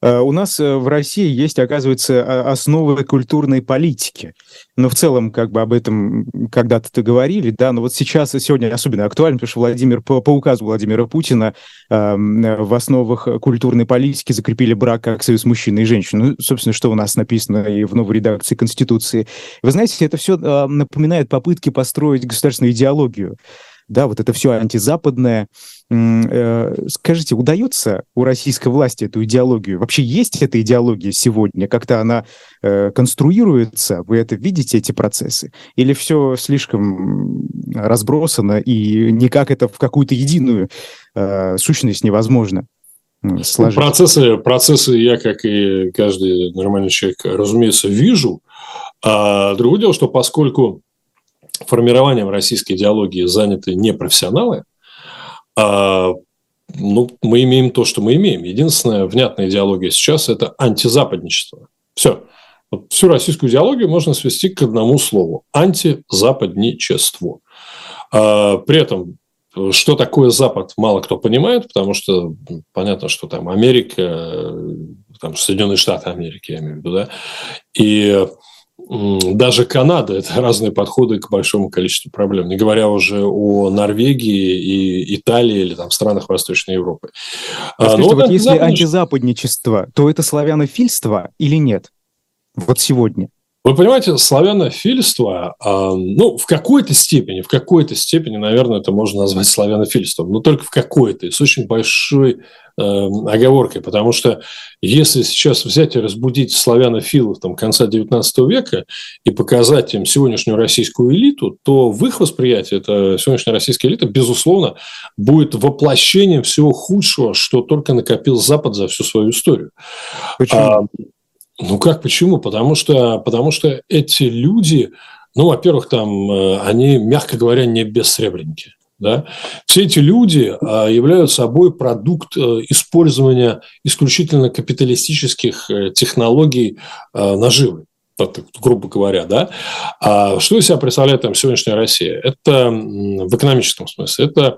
Э, у нас э, в России есть, оказывается, основы культурной политики. Но в целом, как бы об этом когда-то-то говорили, да, но вот сейчас, сегодня особенно актуально, потому что Владимир, по, по указу Владимира Путина э, в основах культурной политики закрепили брак как союз мужчины и женщины. Ну, собственно, что у нас написано и в новой редакции Конституции. Вы знаете, это все э, напоминает попытки построить государственную идеологию да, вот это все антизападное. Э, скажите, удается у российской власти эту идеологию? Вообще есть эта идеология сегодня? Как-то она э, конструируется? Вы это видите, эти процессы? Или все слишком разбросано и никак это в какую-то единую э, сущность невозможно? Сложить. Процессы, процессы я, как и каждый нормальный человек, разумеется, вижу. А другое дело, что поскольку формированием российской идеологии заняты не профессионалы, а ну, мы имеем то, что мы имеем. Единственная внятная идеология сейчас – это антизападничество. Все. Вот всю российскую идеологию можно свести к одному слову – антизападничество. А, при этом что такое Запад, мало кто понимает, потому что понятно, что там Америка, там Соединенные Штаты Америки, я имею в виду, да, и даже Канада – это разные подходы к большому количеству проблем, не говоря уже о Норвегии и Италии или там странах Восточной Европы. А, скажите, вот если антизападничество, то это славянофильство или нет? Вот сегодня. Вы понимаете, славянофильство, э, ну, в какой-то степени, в какой-то степени, наверное, это можно назвать славянофильством, но только в какой-то, с очень большой оговоркой, потому что если сейчас взять и разбудить славянофилов там, конца XIX века и показать им сегодняшнюю российскую элиту, то в их восприятии эта сегодняшняя российская элита, безусловно, будет воплощением всего худшего, что только накопил Запад за всю свою историю. Почему? А, Ну как, почему? Потому что, потому что эти люди, ну, во-первых, там э, они, мягко говоря, не бессребреники. Да? Все эти люди а, являются собой продукт э, использования исключительно капиталистических э, технологий наживы грубо говоря, да. А что из себя представляет там сегодняшняя Россия? Это в экономическом смысле, это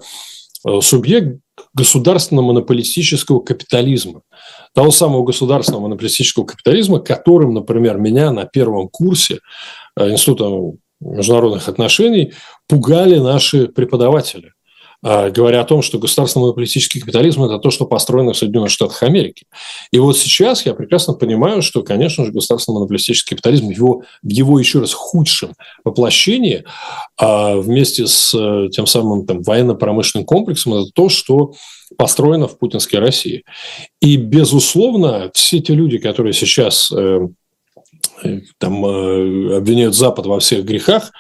субъект государственно-монополистического капитализма. Того самого государственного монополистического капитализма, которым, например, меня на первом курсе э, Института международных отношений пугали наши преподаватели. А, говоря о том, что государственный монополистический капитализм – это то, что построено в Соединенных Штатах Америки. И вот сейчас я прекрасно понимаю, что, конечно же, государственный монополистический капитализм в его, в его еще раз худшем воплощении а, вместе с э, тем самым там, военно-промышленным комплексом – это то, что построено в путинской России. И, безусловно, все те люди, которые сейчас э, там э, обвиняют Запад во всех грехах,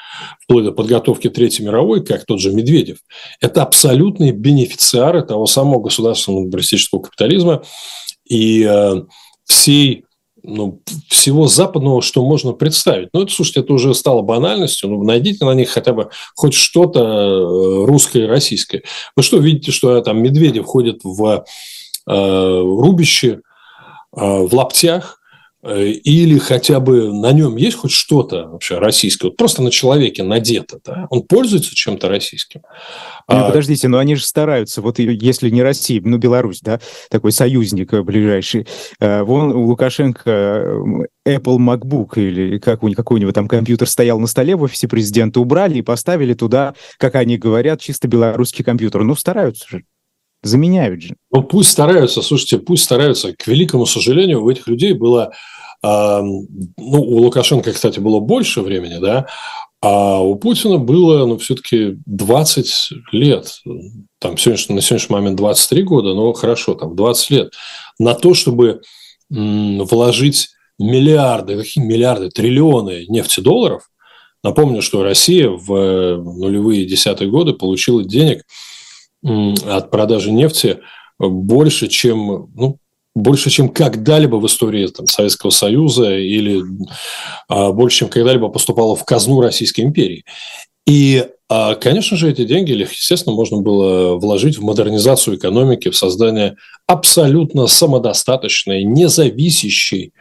вплоть до подготовки Третьей мировой, как тот же Медведев, это абсолютные бенефициары того самого государственного монополистического капитализма и э, всей ну, всего западного, что можно представить. Ну, это, слушайте, это уже стало банальностью. Ну, найдите на них хотя бы хоть что-то э, русское и российское. Вы что, видите, что там Медведев ходит в э, рубище, э, в лаптях, или хотя бы на нем есть хоть что-то вообще российское, вот просто на человеке надето, да? он пользуется чем-то российским. Ну, подождите, но они же стараются, вот если не Россия, ну, Беларусь, да, такой союзник э, ближайший. Э, вон у Лукашенко Apple MacBook или как у, какой у него там компьютер стоял на столе в офисе президента, убрали и поставили туда, как они говорят, чисто белорусский компьютер. Ну, стараются же. Заменяют же. Ну, пусть стараются, слушайте, пусть стараются. К великому сожалению, у этих людей было, э, ну, у Лукашенко, кстати, было больше времени, да, а у Путина было, ну, все-таки 20 лет. Там сегодня, на сегодняшний момент 23 года, но хорошо, там 20 лет на то, чтобы м, вложить миллиарды, какие миллиарды, триллионы нефтедолларов. Напомню, что Россия в э, нулевые десятые годы получила денег – от продажи нефти больше, чем, ну, больше, чем когда-либо в истории там, Советского Союза или а, больше, чем когда-либо поступало в казну Российской империи. И, а, конечно же, эти деньги, естественно, можно было вложить в модернизацию экономики, в создание абсолютно самодостаточной, независящей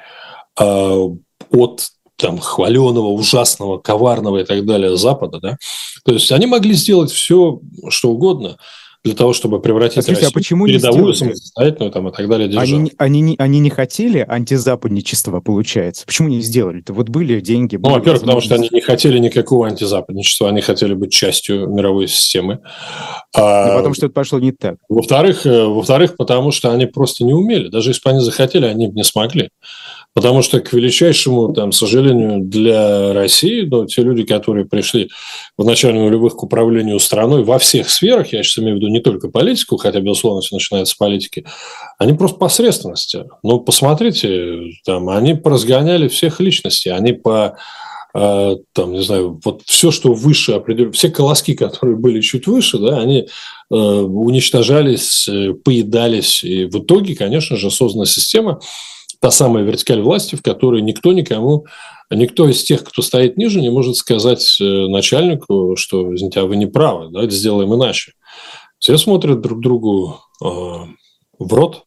а, от там, хваленого, ужасного, коварного и так далее Запада. Да? То есть они могли сделать все, что угодно – для того, чтобы превратить а, Россию а почему в передовую, самостоятельную там, и так далее державу. Они, они, они, они не хотели антизападничества, получается? Почему не сделали-то? Вот были деньги. Были ну, во-первых, потому что они не хотели никакого антизападничества, они хотели быть частью мировой системы. А, и потом, что это пошло не так. Во-вторых, э, во-вторых, потому что они просто не умели. Даже если бы они захотели, они бы не смогли. Потому что, к величайшему там, сожалению для России, ну, те люди, которые пришли в начале нулевых к управлению страной во всех сферах, я сейчас имею в виду не только политику, хотя, безусловно, все начинается с политики, они просто посредственности. Ну, посмотрите, там, они поразгоняли всех личностей, они по э, там, не знаю, вот все, что выше определенно, все колоски, которые были чуть выше, да, они э, уничтожались, э, поедались, и в итоге, конечно же, создана система, та самая вертикаль власти, в которой никто никому, никто из тех, кто стоит ниже, не может сказать э, начальнику, что, извините, а вы не правы, давайте сделаем иначе. Все смотрят друг другу э, в рот,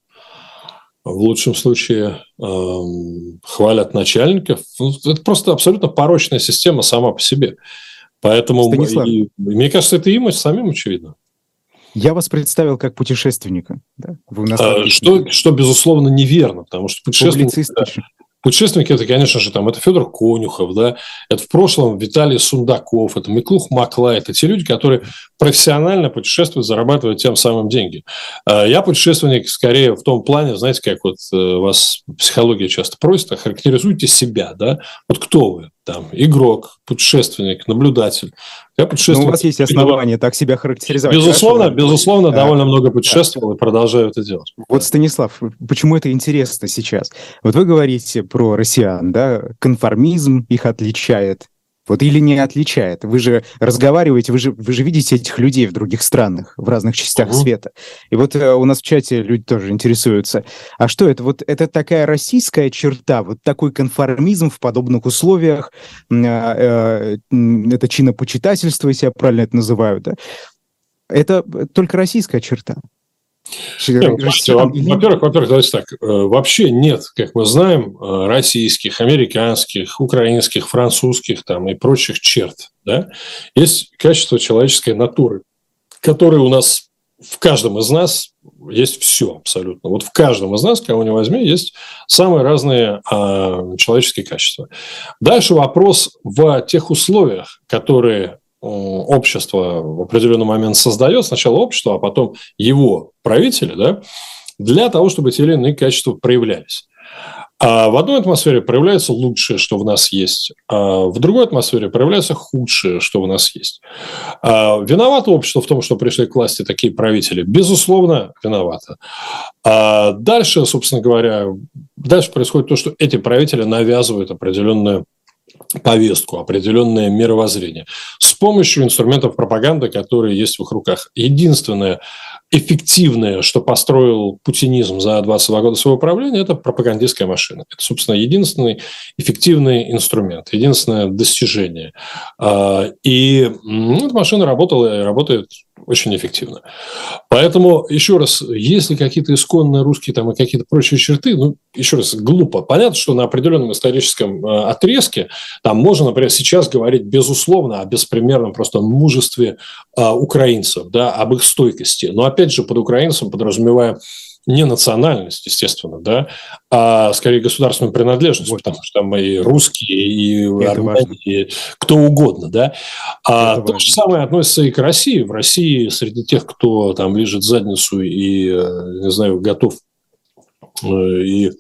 в лучшем случае э, хвалят начальников. Ну, это просто абсолютно порочная система сама по себе. Поэтому, и, мне кажется, это им самим очевидно. Я вас представил как путешественника. Да? Вы а, что, что, безусловно, неверно, потому что путешественник... Путешественники это, конечно же, там, это Федор Конюхов, да, это в прошлом Виталий Сундаков, это Миклух Макла, это те люди, которые профессионально путешествуют, зарабатывают тем самым деньги. А я путешественник скорее в том плане, знаете, как вот э, вас психология часто просит, характеризуйте себя, да, вот кто вы, там, игрок, путешественник, наблюдатель. Я путешествую. Ну, у вас есть основания так себя характеризовать. Безусловно, хорошо? безусловно, да. довольно много путешествовал да. и продолжаю это делать. Вот, Станислав, почему это интересно сейчас? Вот вы говорите про россиян, да, конформизм их отличает, Вот или не отличает? Вы же разговариваете, вы же, вы же видите этих людей в других странах, в разных частях uh-huh. света. И вот э, у нас в чате люди тоже интересуются. А что это? Вот это такая российская черта, вот такой конформизм в подобных условиях, э, э, это чинопочитательство, если я правильно это называю, да? Это только российская черта. Во-первых, во-первых, давайте так. Э, вообще нет, как мы знаем, э, российских, американских, украинских, французских там и прочих черт. Да? Есть качество человеческой натуры, которое у нас в каждом из нас есть все абсолютно. Вот в каждом из нас, кого не возьми, есть самые разные а, человеческие качества. Дальше вопрос в тех условиях, которые общество в определенный момент создает, сначала общество, а потом его правители, да, для того, чтобы те или иные качества проявлялись. А в одной атмосфере проявляется лучшее, что в нас есть, а в другой атмосфере проявляется худшее, что в нас есть. А виновато общество в том, что пришли к власти такие правители? Безусловно, виновато. А дальше, собственно говоря, дальше происходит то, что эти правители навязывают определенную повестку, определенное мировоззрение с помощью инструментов пропаганды, которые есть в их руках. Единственное эффективное, что построил путинизм за 22 года своего правления, это пропагандистская машина. Это, собственно, единственный эффективный инструмент, единственное достижение. А, и эта машина работала и работает очень эффективно. Поэтому, еще раз, если какие-то исконные русские там и какие-то прочие черты, ну, еще раз, глупо. Понятно, что на определенном историческом э, отрезке там можно, например, сейчас говорить безусловно о беспримерном просто мужестве э, украинцев, да, об их стойкости. Но, опять же, под украинцем подразумевая не национальность, естественно, да, а скорее государственную принадлежность, вот. потому что там и русские, и армяне, и кто угодно, да. А Это то важно. же самое относится и к России. В России среди тех, кто там лежит задницу и, э, не знаю, готов э, и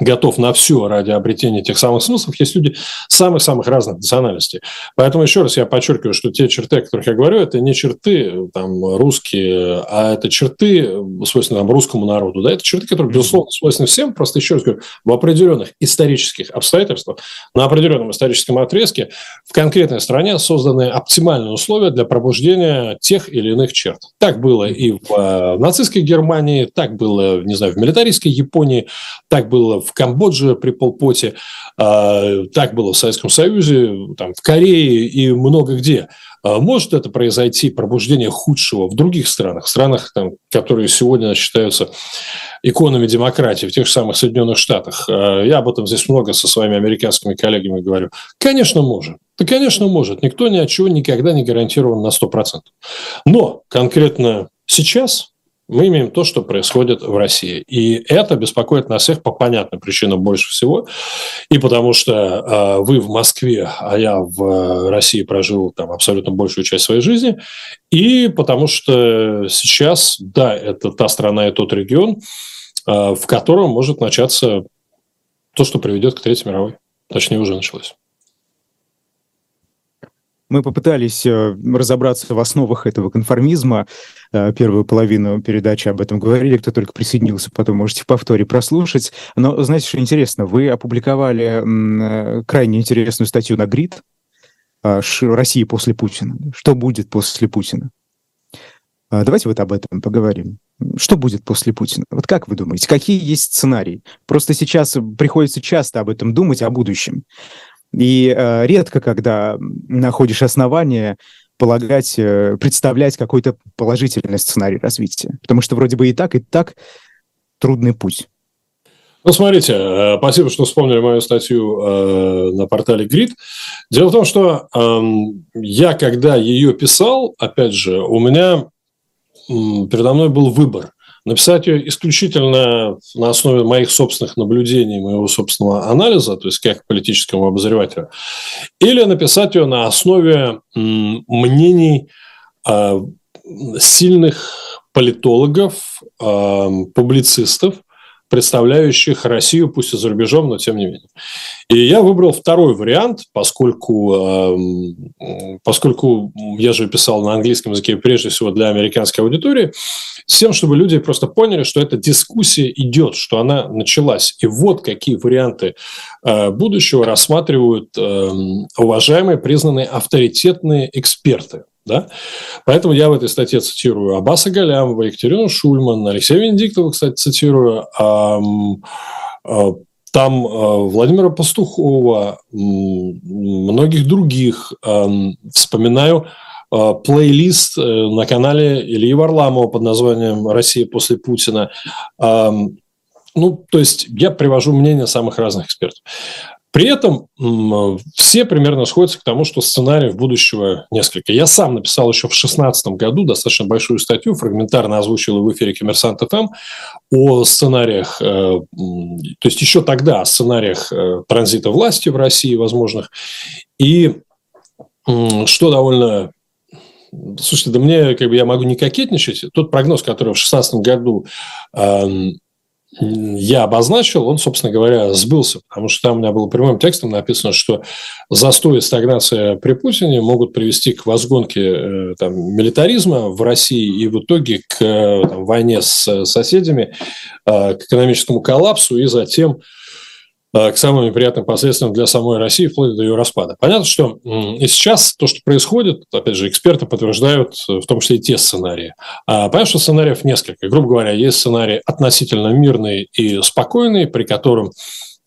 готов на все ради обретения тех самых смыслов, есть люди самых-самых разных национальностей. Поэтому еще раз я подчеркиваю, что те черты, о которых я говорю, это не черты там, русские, а это черты, свойственные там, русскому народу. Да? Это черты, которые, безусловно, свойственны всем. Просто еще раз говорю, в определенных исторических обстоятельствах, на определенном историческом отрезке в конкретной стране созданы оптимальные условия для пробуждения тех или иных черт. Так было и в э, нацистской Германии, так было, не знаю, в милитаристской Японии, так было в в Камбодже при Полпоте, а, так было в Советском Союзе, там, в Корее и много где. А может это произойти, пробуждение худшего в других странах, странах, там, которые сегодня считаются иконами демократии, в тех же самых Соединенных Штатах. А я об этом здесь много со своими американскими коллегами говорю. Конечно, может. Да, конечно, может. Никто ни от чего никогда не гарантирован на 100%. Но конкретно сейчас мы имеем то, что происходит в России. И это беспокоит нас всех по понятным причинам больше всего. И потому что э, вы в Москве, а я в России прожил там абсолютно большую часть своей жизни. И потому что сейчас, да, это та страна и тот регион, э, в котором может начаться то, что приведет к Третьей мировой. Точнее, уже началось. Мы попытались э, разобраться в основах этого конформизма. Э, первую половину передачи об этом говорили. Кто только присоединился, потом можете в повторе прослушать. Но знаете, что интересно? Вы опубликовали э, крайне интересную статью на ГРИД «Россия после Путина». Что будет после Путина? Давайте вот об этом поговорим. Что будет после Путина? Вот как вы думаете, какие есть сценарии? Просто сейчас приходится часто об этом думать, о будущем. И э, редко, когда находишь основания полагать, э, представлять какой-то положительный сценарий развития. Потому что вроде бы и так, и так трудный путь. Ну, смотрите, э, спасибо, что вспомнили мою статью э, на портале Grid. Дело в том, что э, я, когда ее писал, опять же, у меня э, передо мной был выбор написать ее исключительно на основе моих собственных наблюдений, моего собственного анализа, то есть как политическому обозревателю, или написать ее на основе мнений а, сильных политологов, а, публицистов, представляющих Россию, пусть и за рубежом, но тем не менее. И я выбрал второй вариант, поскольку, эм, поскольку я же писал на английском языке прежде всего для американской аудитории, с тем, чтобы люди просто поняли, что эта дискуссия идет, что она началась. И вот какие варианты э, будущего рассматривают эм, уважаемые, признанные авторитетные эксперты. Да? Поэтому я в этой статье цитирую Аббаса Галямова, Екатерину Шульман, Алексея Венедиктова, кстати, цитирую, а, а, там а, Владимира Пастухова, многих других. Вспоминаю плейлист э, на канале Ильи Варламова под названием «Россия после Путина». Ну, то есть я привожу мнение самых разных экспертов. При этом все примерно сходятся к тому, что сценариев будущего несколько. Я сам написал еще в 2016 году достаточно большую статью, фрагментарно озвучил в эфире «Коммерсант ФМ» о сценариях, э, то есть еще тогда о сценариях э, транзита власти в России возможных. И что довольно Слушайте, да мне, как бы, я могу не кокетничать. Тот прогноз, который в 2016 году я обозначил, он, собственно говоря, сбылся, потому что там у меня было прямым текстом написано, что застой и стагнация при Путине могут привести к возгонке э, там, милитаризма в России и в итоге к там, войне с соседями, э, к экономическому коллапсу и затем Э, к самым неприятным последствиям для самой России вплоть до ее распада. Понятно, что и сейчас то, что происходит, опять же, эксперты подтверждают в том числе и те сценарии. А, понятно, что сценариев несколько. Грубо говоря, есть сценарий относительно мирный и спокойный, при котором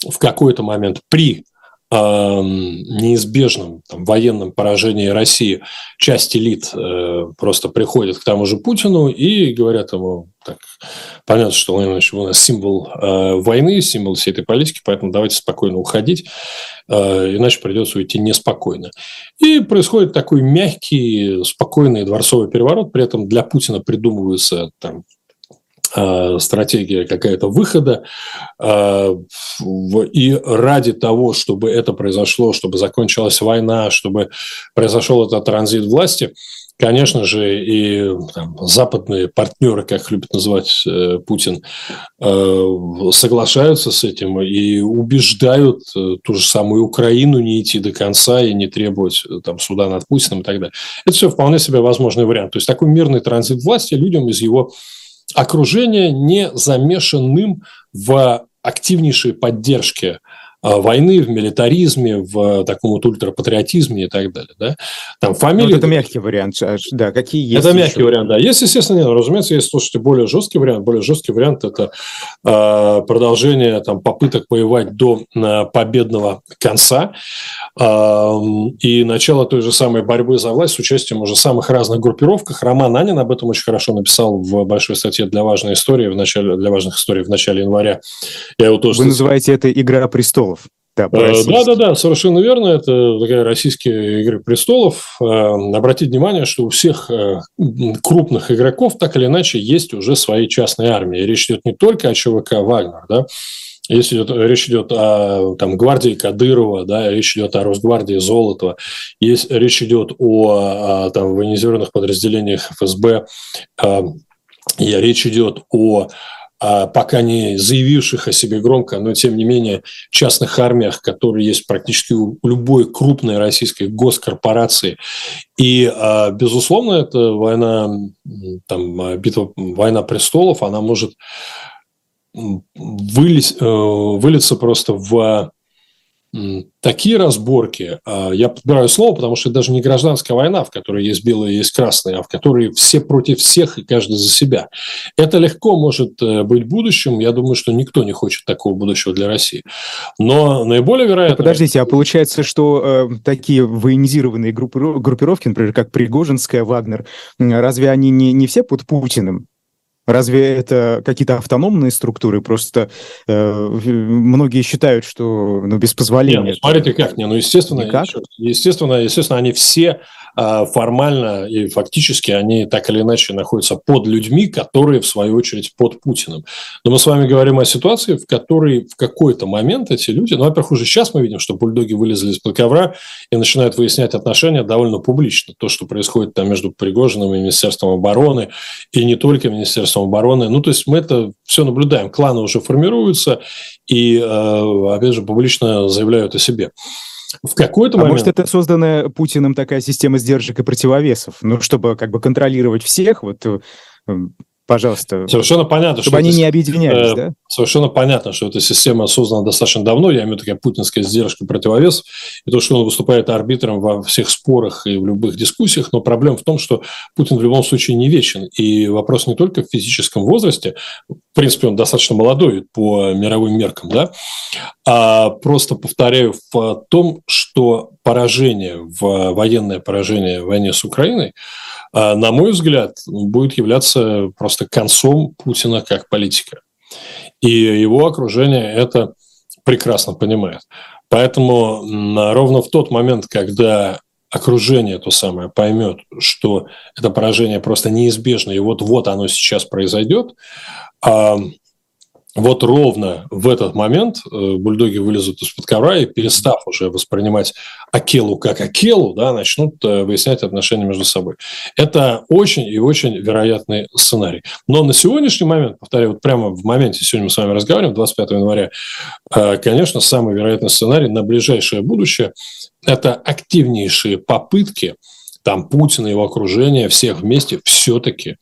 в какой-то момент при неизбежном там, военном поражении России часть элит э, просто приходит к тому же Путину и говорят ему, так, понятно, что он у нас символ э, войны, символ всей этой политики, поэтому давайте спокойно уходить, э, иначе придется уйти неспокойно. И происходит такой мягкий, спокойный дворцовый переворот, при этом для Путина придумываются там Э, стратегия какая-то выхода. Э, и ради того, чтобы это произошло, чтобы закончилась война, чтобы произошел этот транзит власти, конечно же, и там, западные партнеры, как любит называть э, Путин, соглашаются с этим и убеждают ту же самую Украину не идти до конца и не требовать там, суда над Путиным и так далее. Это все вполне себе возможный вариант. То есть такой мирный транзит власти людям из его окружение не замешанным в активнейшей поддержке войны, в милитаризме, в таком вот ультрапатриотизме и так далее. Да? Там фамилии... Ну, это мягкий вариант. Да, какие есть? Это еще? мягкий вариант, да. Есть, естественно, нет. Разумеется, есть, слушайте, более жесткий вариант. Более жесткий вариант – это э, продолжение там, попыток воевать до э, победного конца э, и начало той же самой борьбы за власть с участием уже самых разных группировках. Роман Анин об этом очень хорошо написал в большой статье для важной истории в начале, для важных историй в начале января. Я его тоже Вы называете это «Игра престолов». Да, э, да, да, да, совершенно верно. Это такая российские игры престолов. Э, обратите внимание, что у всех э, крупных игроков так или иначе есть уже свои частные армии. речь идет не только о ЧВК Вагнер, да, если идет, речь идет о там, гвардии Кадырова, да, речь идет о Росгвардии Золотого, есть, речь идет о, о там, военизированных подразделениях ФСБ, и речь идет о пока не заявивших о себе громко, но тем не менее частных армиях, которые есть практически у любой крупной российской госкорпорации. И, а, безусловно, это война, там, битва, война престолов, она может э, вылиться просто в такие разборки, а, я подбираю слово, потому что это даже не гражданская война, в которой есть белые есть красные, а в которой все против всех и каждый за себя. Это легко может э, быть будущим. Я думаю, что никто не хочет такого будущего для России. Но наиболее вероятно... Подождите, а получается, что э, такие военизированные группировки, например, как Пригожинская, Вагнер, разве они не, не все под Путиным? Разве это какие-то автономные структуры? Просто э, многие считают, что ну, без позволения. Нет, ну, смотрите, как не, ну естественно, Никак? естественно, естественно, они все формально и фактически они так или иначе находятся под людьми, которые, в свою очередь, под Путиным. Но мы с вами говорим о ситуации, в которой в какой-то момент эти люди, ну, во-первых, уже сейчас мы видим, что бульдоги вылезли из-под ковра и начинают выяснять отношения довольно публично. То, что происходит там между Пригожиным и Министерством обороны, и не только Министерством обороны. Ну, то есть мы это все наблюдаем. Кланы уже формируются и, э, опять же, публично заявляют о себе в какой-то а момент... может, это созданная Путиным такая система сдержек и противовесов? Ну, чтобы как бы контролировать всех, вот э, пожалуйста. Совершенно понятно, чтобы что они это, не объединялись, э, да? Совершенно понятно, что эта система создана достаточно давно, я имею в виду такая путинская сдержка, противовес, и то, что он выступает арбитром во всех спорах и в любых дискуссиях, но проблема в том, что Путин в любом случае не вечен, и вопрос не только в физическом возрасте, в принципе, он достаточно молодой по мировым меркам, да, а просто повторяю в том, что поражение, в военное поражение в войне с Украиной – а, на мой взгляд, будет являться просто концом Путина как политика. И его окружение это прекрасно понимает. Поэтому ровно в тот момент, когда окружение то самое поймет, что это поражение просто неизбежно, и вот-вот оно сейчас произойдет, а, вот ровно в этот момент э, бульдоги вылезут из-под ковра и, перестав уже воспринимать Акелу как Акелу, да, начнут э, выяснять отношения между собой. Это очень и очень вероятный сценарий. Но на сегодняшний момент, повторяю, вот прямо в моменте, сегодня мы с вами разговариваем, 25 января, э, конечно, самый вероятный сценарий на ближайшее будущее – это активнейшие попытки там Путина и его окружения всех вместе все-таки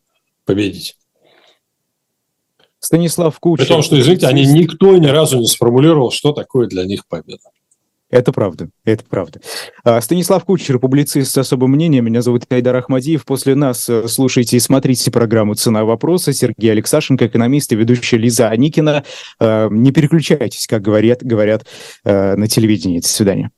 победить. Станислав Кучер. При том, что, извините, они никто ни разу не сформулировал, что такое для них победа. Это правда, это правда. А, Станислав Кучер, публицист с особым мнением. Меня зовут Айдар Ахмадиев. После нас э, слушайте и смотрите программу «Цена вопроса». Сергей Алексашенко, экономист и ведущая Лиза Аникина. А, не переключайтесь, как говорят, говорят э, на телевидении. До свидания.